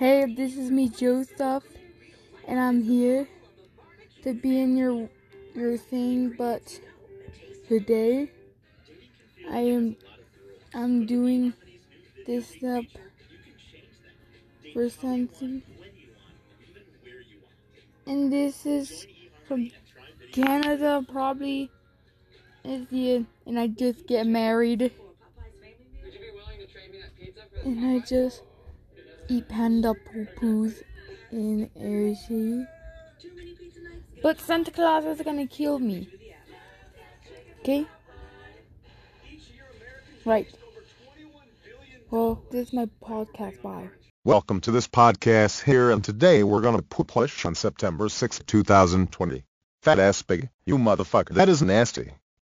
Hey, this is me, Joseph, and I'm here to be in your your thing. But today, I am I'm doing this up for something, and this is from Canada, probably. Is the and I just get married, and I just panda poo poos in Asia. But Santa Claus is gonna kill me. Okay? Right. Well, this is my podcast. Bye. Welcome to this podcast here and today we're gonna poo push on September 6, 2020. Fat ass pig, you motherfucker, that is nasty.